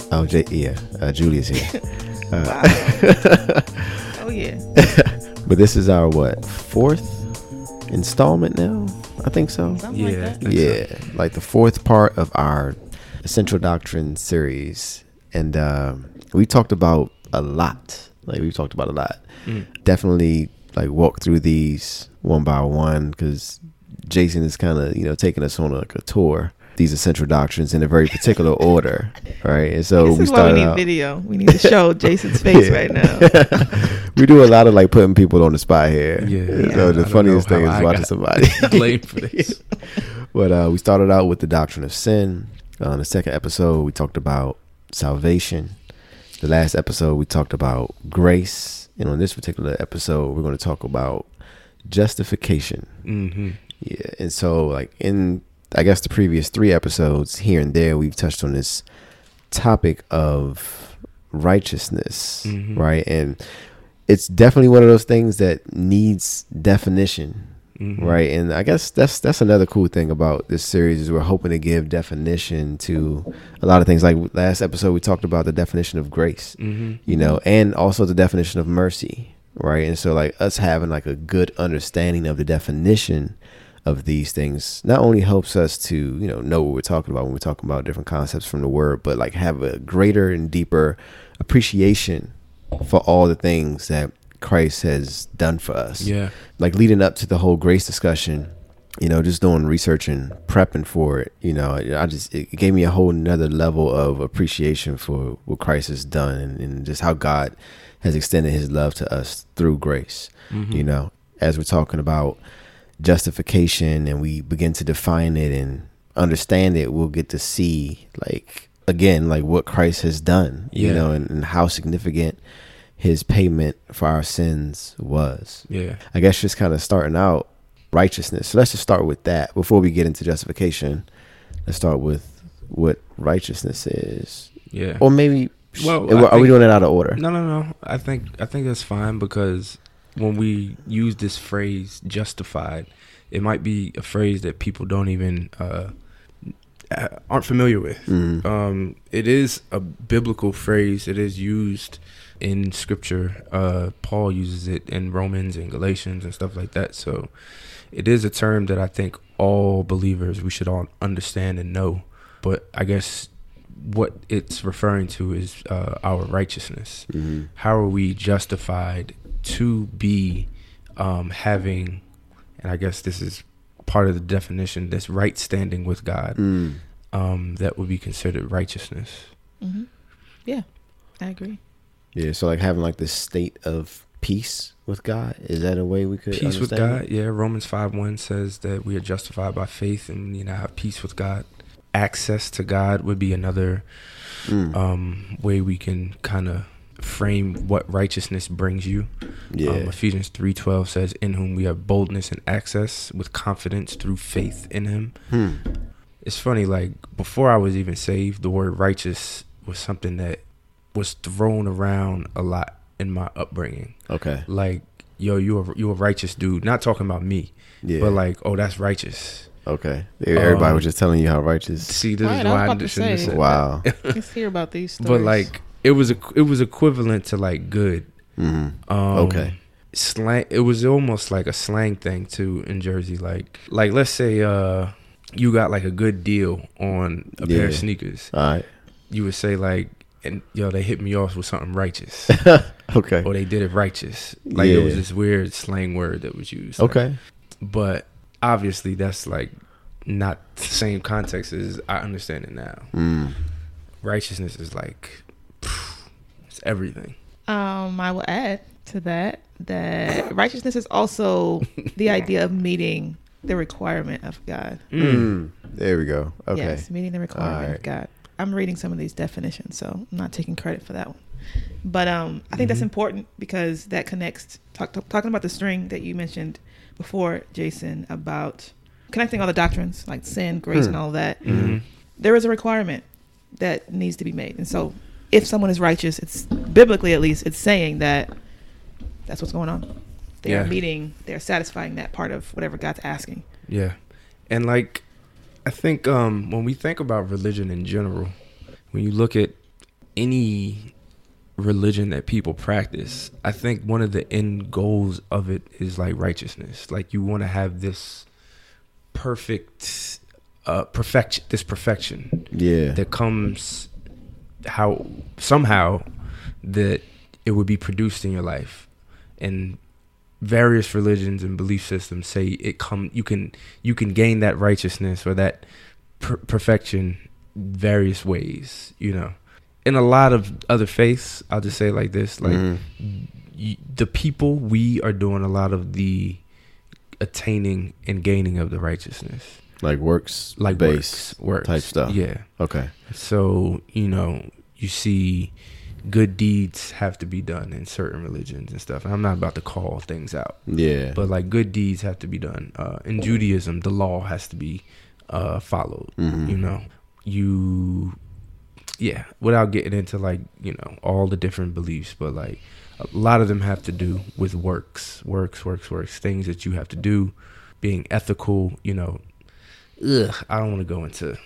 Yeah. Oh, J- yeah, uh, Julia's here. Uh, Oh, yeah. but this is our what fourth installment now? I think so. Something Yeah. like that. Yeah, like the fourth part of our Essential Doctrine series, and um, we talked about a lot. Like we talked about a lot. Mm. Definitely like walk through these one by one because Jason is kind of you know taking us on like a tour. These essential doctrines in a very particular order, right? And so This we is why we started need out. video. We need to show Jason's face Yeah. right now. we do a lot of like putting people on the spot here. Yeah. So I the don't funniest thing how is I watching somebody. blamed for this. But uh, we started out with the doctrine of sin. Uh, the second episode, we talked about salvation. The last episode, we talked about grace. And on this particular episode, we're going to talk about justification. Mm-hmm. Yeah. And so, like, in, I guess, the previous three episodes here and there, we've touched on this topic of righteousness, Mhm. right? And it's definitely one of those things that needs definition Mhm. right and i guess that's that's another cool thing about this series is we're hoping to give definition to a lot of things like last episode we talked about the definition of grace Mm-hmm. you know and also the definition of mercy right and so like us having like a good understanding of the definition of these things not only helps us to you know know what we're talking about when we're talking about different concepts from the word but like have a greater and deeper appreciation for all the things that christ has done for us Yeah. like leading up to the whole grace discussion, you know, just doing research and prepping for it, you know, I just it gave me a whole nother level of appreciation for what Christ has done and, and just how God has extended His love to us through grace. Mhm. You know, as we're talking about justification and we begin to define it and understand it, we'll get to see like again like what Christ has done, you know, and, and how significant His payment for our sins was. Yeah. I guess just kind of starting out righteousness. So let's just start with that before we get into justification. Let's start with what righteousness is, Yeah. or maybe. Well, are I we doing it out of order? No, no, no. I think I think that's fine because when we use this phrase "justified," it might be a phrase that people don't even uh, aren't familiar with. Mhm. Um, it is a biblical phrase. It is used in Scripture. Uh, Paul uses it in Romans and Galatians and stuff like that. So it is a term that I think all believers we should all understand and know. But I guess what it's referring to is uh, our righteousness. Mhm. How are we justified to be um, having, and I guess this is part of the definition, this right standing with God Mm. um, that would be considered righteousness. hmm Yeah, I agree. Yeah. So like having like this state of peace with God. Is that a way we could Peace with God. it? Yeah, Romans 5 1 says that we are justified by faith and you know have peace with God. Access to God would be another Mm. um, way we can kind of frame what righteousness brings you. yeah. Um, Ephesians 3:12 says in whom we have boldness and access with confidence through faith in him. Hmm. It's funny like before I was even saved, the word righteous was something that was thrown around a lot in my upbringing. Okay. Like, yo, you a you a righteous dude. Not talking about me, Yeah. but like, oh, that's righteous. okay. Everybody um, was just telling you how righteous. See, this Right, is why I about to shouldn't say. Wow. Let's hear about these stories. But like, it was a it was equivalent to like good. hmm Um, Okay. Slang. It was almost like a slang thing too in Jersey. Like, like let's say uh, you got like a good deal on a pair of sneakers. All right. You would say like, and yo, they hit me off with something righteous, Okay. or they did it righteous. Like it was this weird slang word that was used. Like, Okay. but obviously that's like not the same context as I understand it now. Mm. Righteousness is like it's everything. Um, I will add to that that righteousness is also the idea of meeting the requirement of God. Mm. There we go. Okay. Yes, meeting the requirement Alright. of God. I'm reading some of these definitions, so I'm not taking credit for that one. But um, I think that's Mhm. important because that connects. Talk, talking about the string that you mentioned before, Jason, about connecting all the doctrines like sin, grace, Hmm. and all of that. hmm There is a requirement that needs to be made, and so if someone is righteous, it's biblically at least it's saying that that's what's going on. They are meeting, they're satisfying that part of whatever God's asking. Yeah. And like I think um when we think about religion in general, when you look at any religion that people practice, I think one of the end goals of it is like righteousness. Like you want to have this perfect uh perfection this perfection Yeah. that comes how somehow that it would be produced in your life. And various religions and belief systems say it come you can you can gain that righteousness or that per- perfection various ways you know. In a lot of other faiths i'll just say like this like Mhm. y- the people we are doing a lot of the attaining and gaining of the righteousness like works like base works, works type stuff. yeah Okay. so, you know, you see good deeds have to be done in certain religions and stuff. And I'm not about to call things out, Yeah. but like good deeds have to be done. Uh, in Judaism, the law has to be uh, followed. Mhm. You know, you, yeah, without getting into like, you know, all the different beliefs, but like a lot of them have to do with works, works, works, works, things that you have to do, being ethical, you know. Ugh, I don't want to go into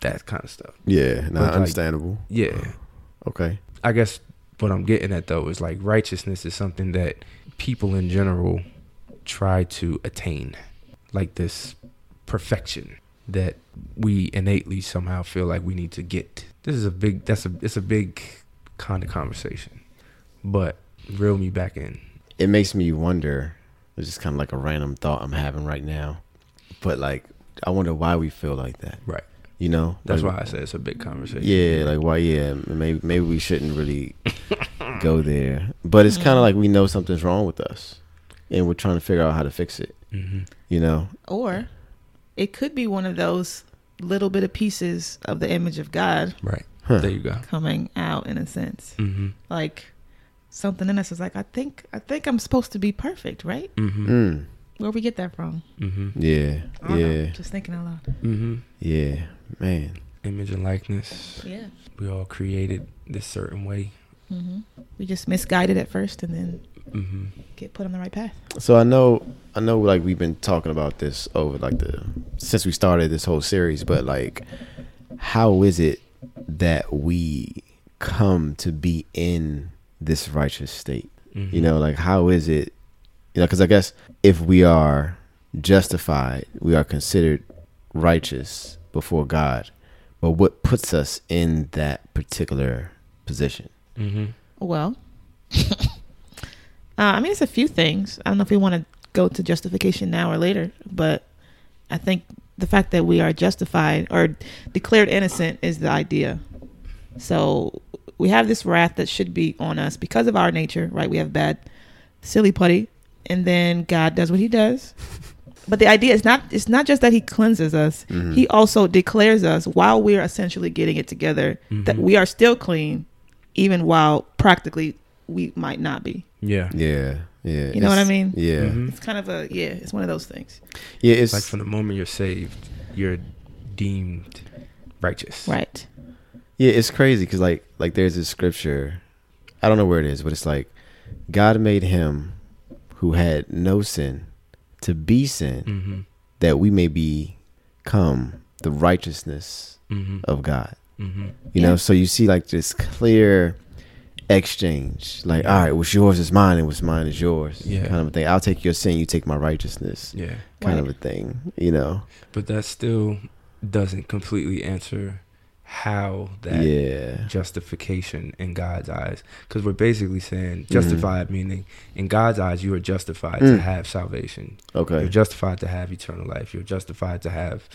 that kind of stuff. Yeah. Not like, understandable. Yeah. Okay. I guess what I'm getting at though is like righteousness is something that people in general try to attain. Like this perfection that we innately somehow feel like we need to get. This is a big that's a it's a big kind of conversation. But reel me back in. It makes me wonder. It's just kind of like a random thought I'm having right now, but like I wonder why we feel like that. Right. You know. That's Like, why I say it's a big conversation. Yeah, like why? Yeah, maybe maybe we shouldn't really go there. But it's kind of like we know something's wrong with us, and we're trying to figure out how to fix it. hmm You know? Or it could be one of those little bit of pieces of the image of God Right. Huh. There you go. coming out in a sense. hmm Like something in us is like, I think I think I'm supposed to be perfect, right? hmm Mm. Where we get that from? hmm Yeah. I don't know. Yeah. Just thinking out loud. hmm Yeah. Man. Image and likeness. Yeah. We all created this certain way. hmm We just misguided at first and then hmm get put on the right path. So I know I know like we've been talking about this over like the since we started this whole series, but like how is it that we come to be in this righteous state? Mm-hmm. You know, like how is it? You know, because I guess if we are justified, we are considered righteous before God. But what puts us in that particular position? hmm Well, uh, I mean, it's a few things. I don't know if we want to go to justification now or later, but I think the fact that we are justified or declared innocent is the idea. So we have this wrath that should be on us because of our nature, right? We have bad, silly putty, and then God does what He does. But the idea is not it's not just that He cleanses us; Mhm. He also declares us while we're essentially getting it together that Mhm. we are still clean, even while practically we might not be. Yeah. Yeah, yeah. You know what I mean? Yeah, Mhm. It's kind of a yeah, it's one of those things, yeah. It's Like from the moment you're saved, you're deemed righteous. right? Yeah, it's crazy because like like there's this scripture, I don't know where it is, but it's like God made him who had no sin to be sin hmm that we may become the righteousness hmm of God. hmm You know, so you see like this clear exchange, like all right, what's yours is mine, and what's mine is yours, Yeah. kind of a thing. I'll take your sin, you take my righteousness, Yeah. kind Right. of a thing. You know, But that still doesn't completely answer how that yeah, justification in God's eyes. Because we're basically saying justified, meaning in God's eyes, you are justified to Mm. have salvation. okay, You're justified to have eternal life. You're justified to have,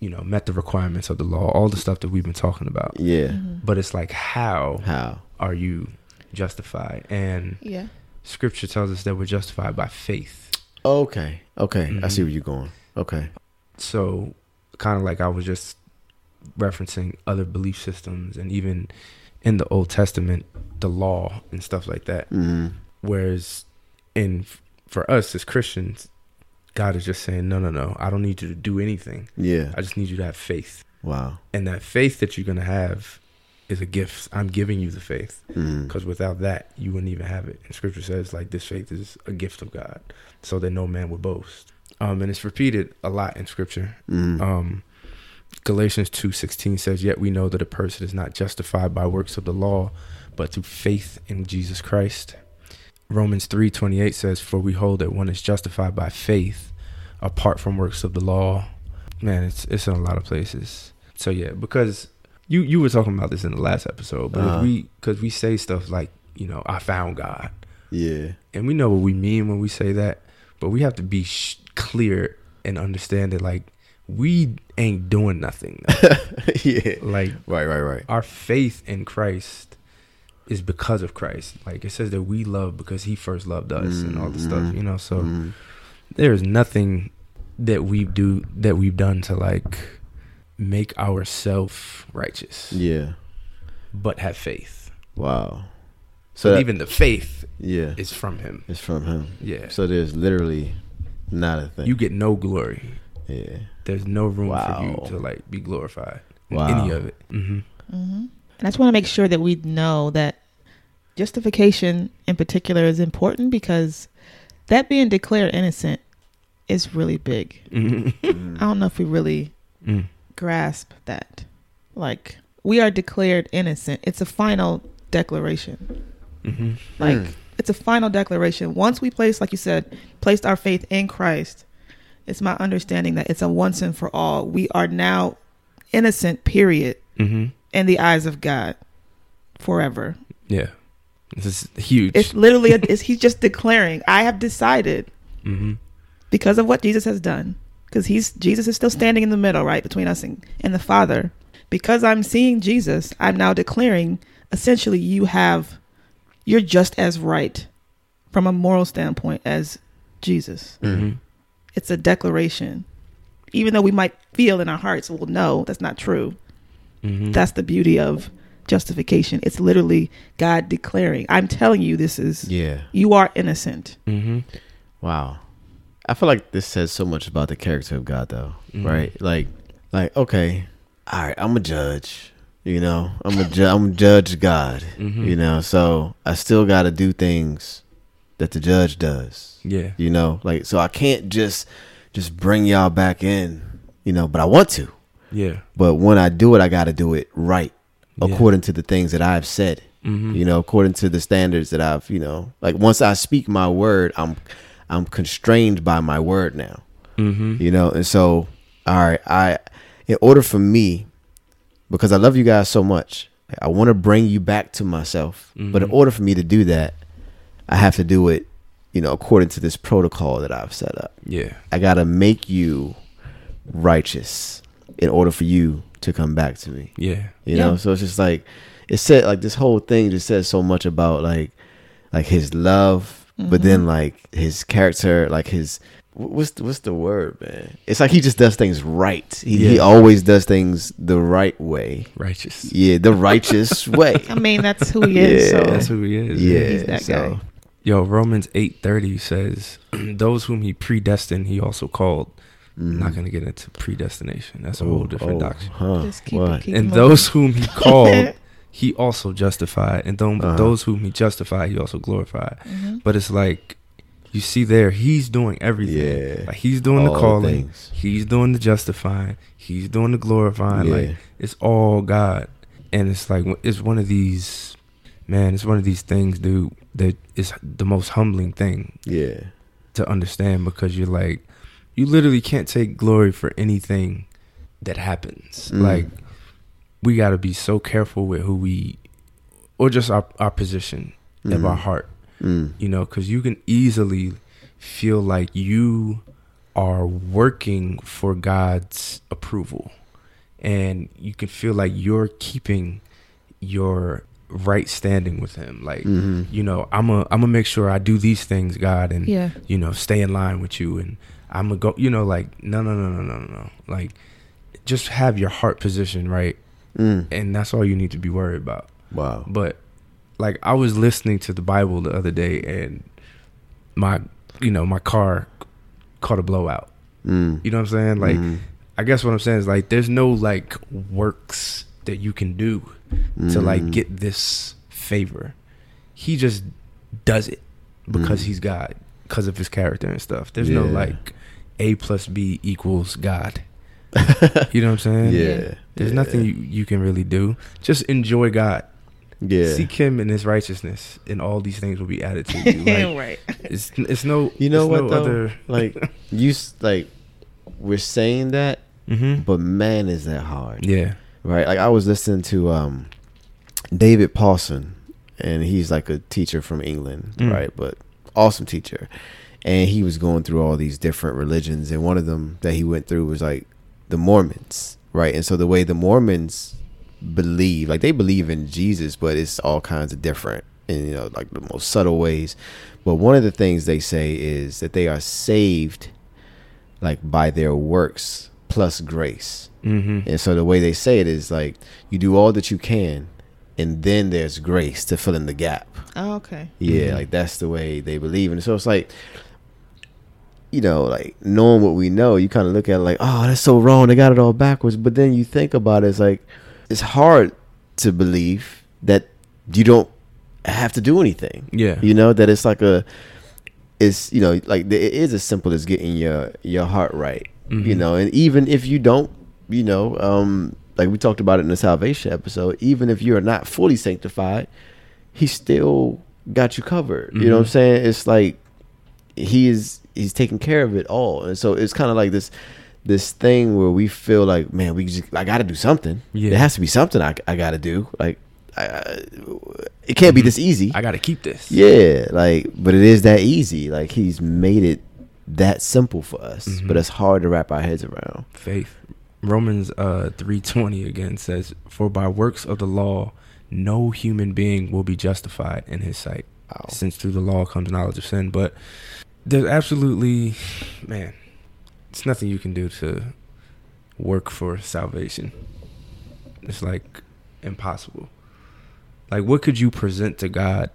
you know, met the requirements of the law, all the stuff that we've been talking about. yeah. Mhm. But it's like, how How? are you justified? And Yeah, scripture tells us that we're justified by faith. Okay, okay. I see where you're going. Okay. So, kind of like I was just referencing other belief systems and even in the Old Testament, the law and stuff like that. hmm Whereas in for us as Christians, God is just saying, no, no, no, I don't need you to do anything. Yeah. I just need you to have faith. Wow. And that faith that you're going to have is a gift. I'm giving you the faith Mm. because without that, you wouldn't even have it. And scripture says, like, this faith is a gift of God so that no man would boast. Um, and it's repeated a lot in scripture. Mm. Um, Galatians 2:16 says, "Yet we know that a person is not justified by works of the law, but through faith in Jesus Christ." Romans 3:28 says, "For we hold that one is justified by faith apart from works of the law." Man, it's it's in a lot of places. So yeah, because you you were talking about this in the last episode, but Uh-huh. if we cuz we say stuff like, you know, I found God. Yeah. And we know what we mean when we say that, but we have to be sh- clear and understand that like we ain't doing nothing. yeah. like Right. Right. Right. our faith in Christ is because of Christ. Like it says that we love because he first loved us and all the stuff, Mhm. you know. So Mhm. there is nothing that we do that we've done to like make ourselves righteous, Yeah. but have faith. Wow. So So that- even the faith yeah, is from him. it's from him. Yeah. So there's literally not a thing. you get no glory. Yeah. There's no room for you to like be glorified in Wow. any of it. Mm-hmm. Mm-hmm. And I just want to make sure that we know that justification in particular is important because that being declared innocent is really big. hmm I don't know if we really Mm. grasp that. Like, we are declared innocent. It's a final declaration. hmm Like, Mm. it's a final declaration. Once we place, like you said, placed our faith in Christ, it's my understanding that it's a once and for all. We are now innocent, period, hmm in the eyes of God forever. Yeah. This is huge. It's literally, a, it's, he's just declaring, I have decided hmm because of what Jesus has done, because he's Jesus is still standing in the middle, right, between us and, and the Father. Because I'm seeing Jesus, I'm now declaring essentially you have you're just as right from a moral standpoint as Jesus. hmm It's a declaration. Even though we might feel in our hearts, well, no, that's not true. hmm That's the beauty of justification. It's literally God declaring, I'm telling you this is Yeah. you are innocent. hmm Wow. I feel like this says so much about the character of God, though. Mhm. Right? Like, like okay, all right. I'm a judge. You know, I'm a ju- I'm a judge God. Mhm. You know, so I still got to do things that the judge does. Yeah. You know, like so I can't just just bring y'all back in. You know, but I want to. Yeah. But when I do it, I got to do it right Yeah. according to the things that I've said. hmm You know, according to the standards that I've, you know, like once I speak my word, I'm I'm constrained by my word now. hmm You know, and so all right, I in order for me because I love you guys so much, I want to bring you back to myself. But in Mhm. order for me to do that, I have to do it, you know, according to this protocol that I've set up. Yeah. I got to make you righteous in order for you to come back to me. Yeah. You Yeah. know, so it's just like it said like this whole thing just says so much about like like his love, but then mm-hmm. like his character, like his what's the, what's the word, man? It's like he just does things right. He he always does things the right way. Righteous. Yeah, the righteous way. I mean, that's who he is. Yeah. So That's who he is. Yeah, He's that so, guy. Yo, Romans eight thirty says, "Those whom he predestined, he also called." I'm mhm. not gonna get into predestination. That's a whole Oh, different oh, doctrine. Huh, Just keep it- keep- And moving. those whom he called, he also justified, and th- Uh-huh. those whom he justified, he also glorified. Mhm. But it's like you see there, he's doing everything. Yeah. Like he's doing All the the calling, things. he's doing the justifying, he's doing the glorifying. Yeah. Like it's all God, and it's like it's one of these, man. It's one of these things, dude. That is the most humbling thing Yeah. to understand because you're like, you literally can't take glory for anything that happens. Mm. Like we got to be so careful with who we, or just our our position of Mhm. our heart Mm. you know because you can easily feel like you are working for god's approval and you can feel like you're keeping your right standing with him like Mhm. you know i'm a i'm gonna make sure i do these things god and Yeah. you know stay in line with you and i'm gonna go you know like no no no no no no no like just have your heart position right, Mm. and that's all you need to be worried about. Wow. But like I was listening to the Bible the other day, and my you know my car caught a blowout. Mm. You know what I'm saying? Like Mhm. I guess what I'm saying is like there's no like works that you can do to like Mm. get this favor. He just does it because Mm. he's God, because of his character and stuff. There's no like A plus B equals God. You know what I'm saying? yeah. There's yeah. nothing you, you can really do. Just enjoy God. Yeah. Seek Him in His righteousness, and all these things will be added to you. Like, right. it's it's no You know what no though? Other, like you like we're saying that, hmm but man, is that hard, Yeah. Right? Like I was listening to um David Pawson, and he's like a teacher from England, Mm. right? But awesome teacher, and he was going through all these different religions, and one of them that he went through was like the Mormons, right? And so the way the Mormons believe, like they believe in Jesus, but it's all kinds of different, in you know, like the most subtle ways. But one of the things they say is that they are saved, like by their works plus grace. Hmm And so the way they say it is like you do all that you can, and then there's grace to fill in the gap. Oh, okay. Yeah, Mhm. like that's the way they believe. And so it's like, you know, like knowing what we know, you kind of look at it like, oh, that's so wrong. They got it all backwards. But then you think about it, it's like, it's hard to believe that you don't have to do anything. Yeah. You know, that it's like a, it's, you know, like it is as simple as getting your, your heart right. You Mhm. know, and even if you don't, you know, um, like we talked about it in the salvation episode, even if you're not fully sanctified, he still got you covered. You know what I'm Mhm. saying? It's like he is he's taking care of it all. And so it's kind of like this this thing where we feel like, man, we just I got to do something. Yeah. There has to be something I, I got to do. Like I, it can't be this easy. I got to keep this. Yeah, like, but it is that easy. Like, he's made it that simple for us, Mhm. but it's hard to wrap our heads around. Faith. Romans uh 3:20 again says, "For by works of the law, no human being will be justified in His sight, Wow. since through the law comes knowledge of sin." But there's absolutely, man, it's nothing you can do to work for salvation. It's like impossible. Like, what could you present to God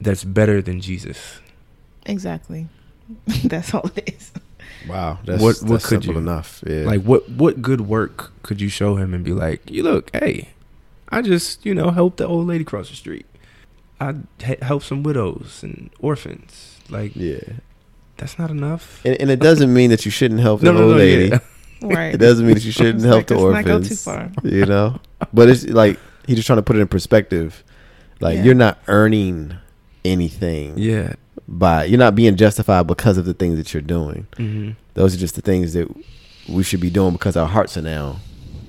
that's better than Jesus? Exactly. That's all it is. Wow, that's What- what that's could simple you- enough? Yeah, Like, what what good work could you show him and be like, "You look, hey, I just you know helped the old lady cross the street. I he- helped some widows and orphans. Like, yeah, that's not enough." and, and it doesn't mean that you shouldn't help the no, no, old no, lady. yeah. Right. It doesn't mean that you shouldn't help like, the let's not go orphans. too far. You know, but it's like he's just trying to put it in perspective. Like Yeah. you're not earning anything Yeah. By you're not being justified because of the things that you're doing. Mm-hmm. Those are just the things that we should be doing because our hearts are now,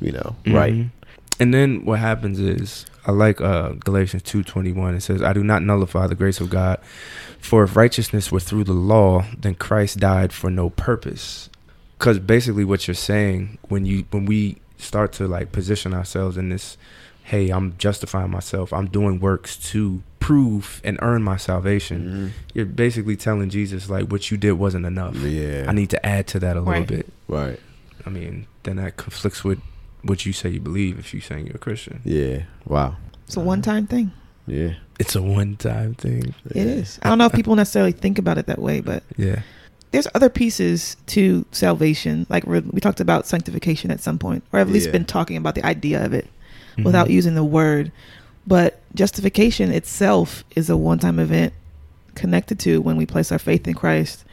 you know, right. Mhm. And then what happens is I like uh, Galatians two twenty one. It says, "I do not nullify the grace of God, for if righteousness were through the law, then Christ died for no purpose." Because basically, what you're saying when you when we start to like position ourselves in this, hey, I'm justifying myself. I'm doing works to prove and earn my salvation. You're basically telling Jesus like what you did wasn't enough. Mm-hmm. Yeah. I need to add to that a little bit. Right. I mean, then that conflicts with what you say you believe if you're saying you're a Christian. Yeah. Wow. It's a one time thing. Yeah. It's a one time thing. It is. I don't know if people necessarily think about it that way, but Yeah. there's other pieces to salvation. Like we're, we talked about sanctification at some point, or at least Yeah. been talking about the idea of it Mm-hmm. without using the word. But justification itself is a one time event connected to when we place our faith in Christ.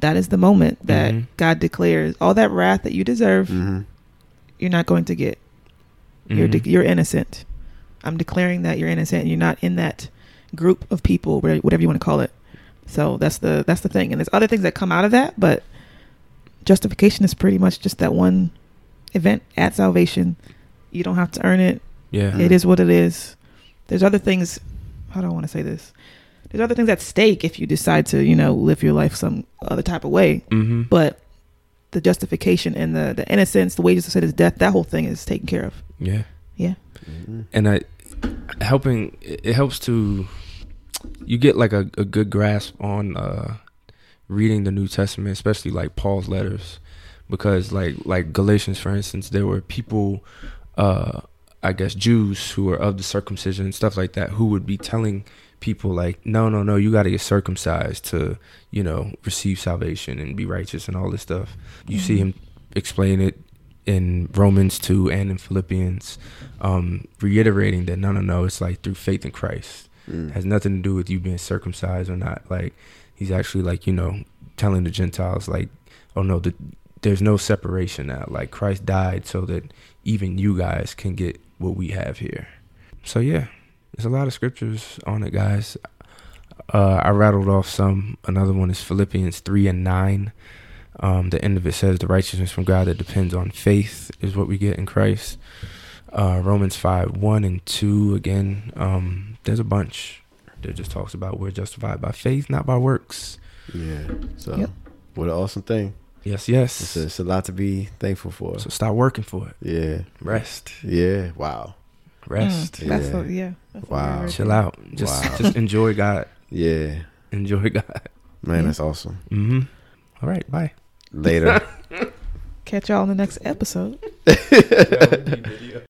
That is the moment that Mhm. God declares all that wrath that you deserve, Mm-hmm. you're not going to get. You're Mhm. de- you're innocent. I'm declaring that you're innocent. and You're not in that group of people, whatever you want to call it. So that's the that's the thing. And there's other things that come out of that, but justification is pretty much just that one event at salvation. You don't have to earn it. yeah. Mm-hmm. It is what it is. There's other things. How do I want to say this? There's other things at stake if you decide to, you know, live your life some other type of way. Mm-hmm. But the justification and the the innocence, the wages of sin is death. That whole thing is taken care of. Yeah. Yeah. Mm-hmm. And I helping it it helps to you get like a, a good grasp on uh reading the New Testament, especially like Paul's letters, because like like Galatians for instance there were people uh I guess Jews who are of the circumcision and stuff like that who would be telling people like no no no you got to get circumcised to you know receive salvation and be righteous and all this stuff. You see him explain it in Romans 2 and in Philippians um reiterating that no no no it's like through faith in Christ. Mm. Has nothing to do with you being circumcised or not. Like he's actually like you know telling the gentiles like oh no the, there's no separation now. Like christ died so that even you guys can get what we have here so yeah there's a lot of scriptures on it guys uh i rattled off some another one is philippians 3 and 9 um the end of it says the righteousness from god that depends on faith is what we get in christ uh romans 5 1 and 2 again um there's a bunch that just talks about we're justified by faith not by works Yeah. So Yep. what an awesome thing. Yes It's yes a, it's a lot to be thankful for. so start working for it Yeah. rest Yeah. Wow. rest Mm, that's Yeah. a, yeah. That's Wow. chill out just Wow. just enjoy god Yeah. enjoy god Man, Yeah. that's awesome. mm-hmm all right bye Later. Catch y'all in the next episode.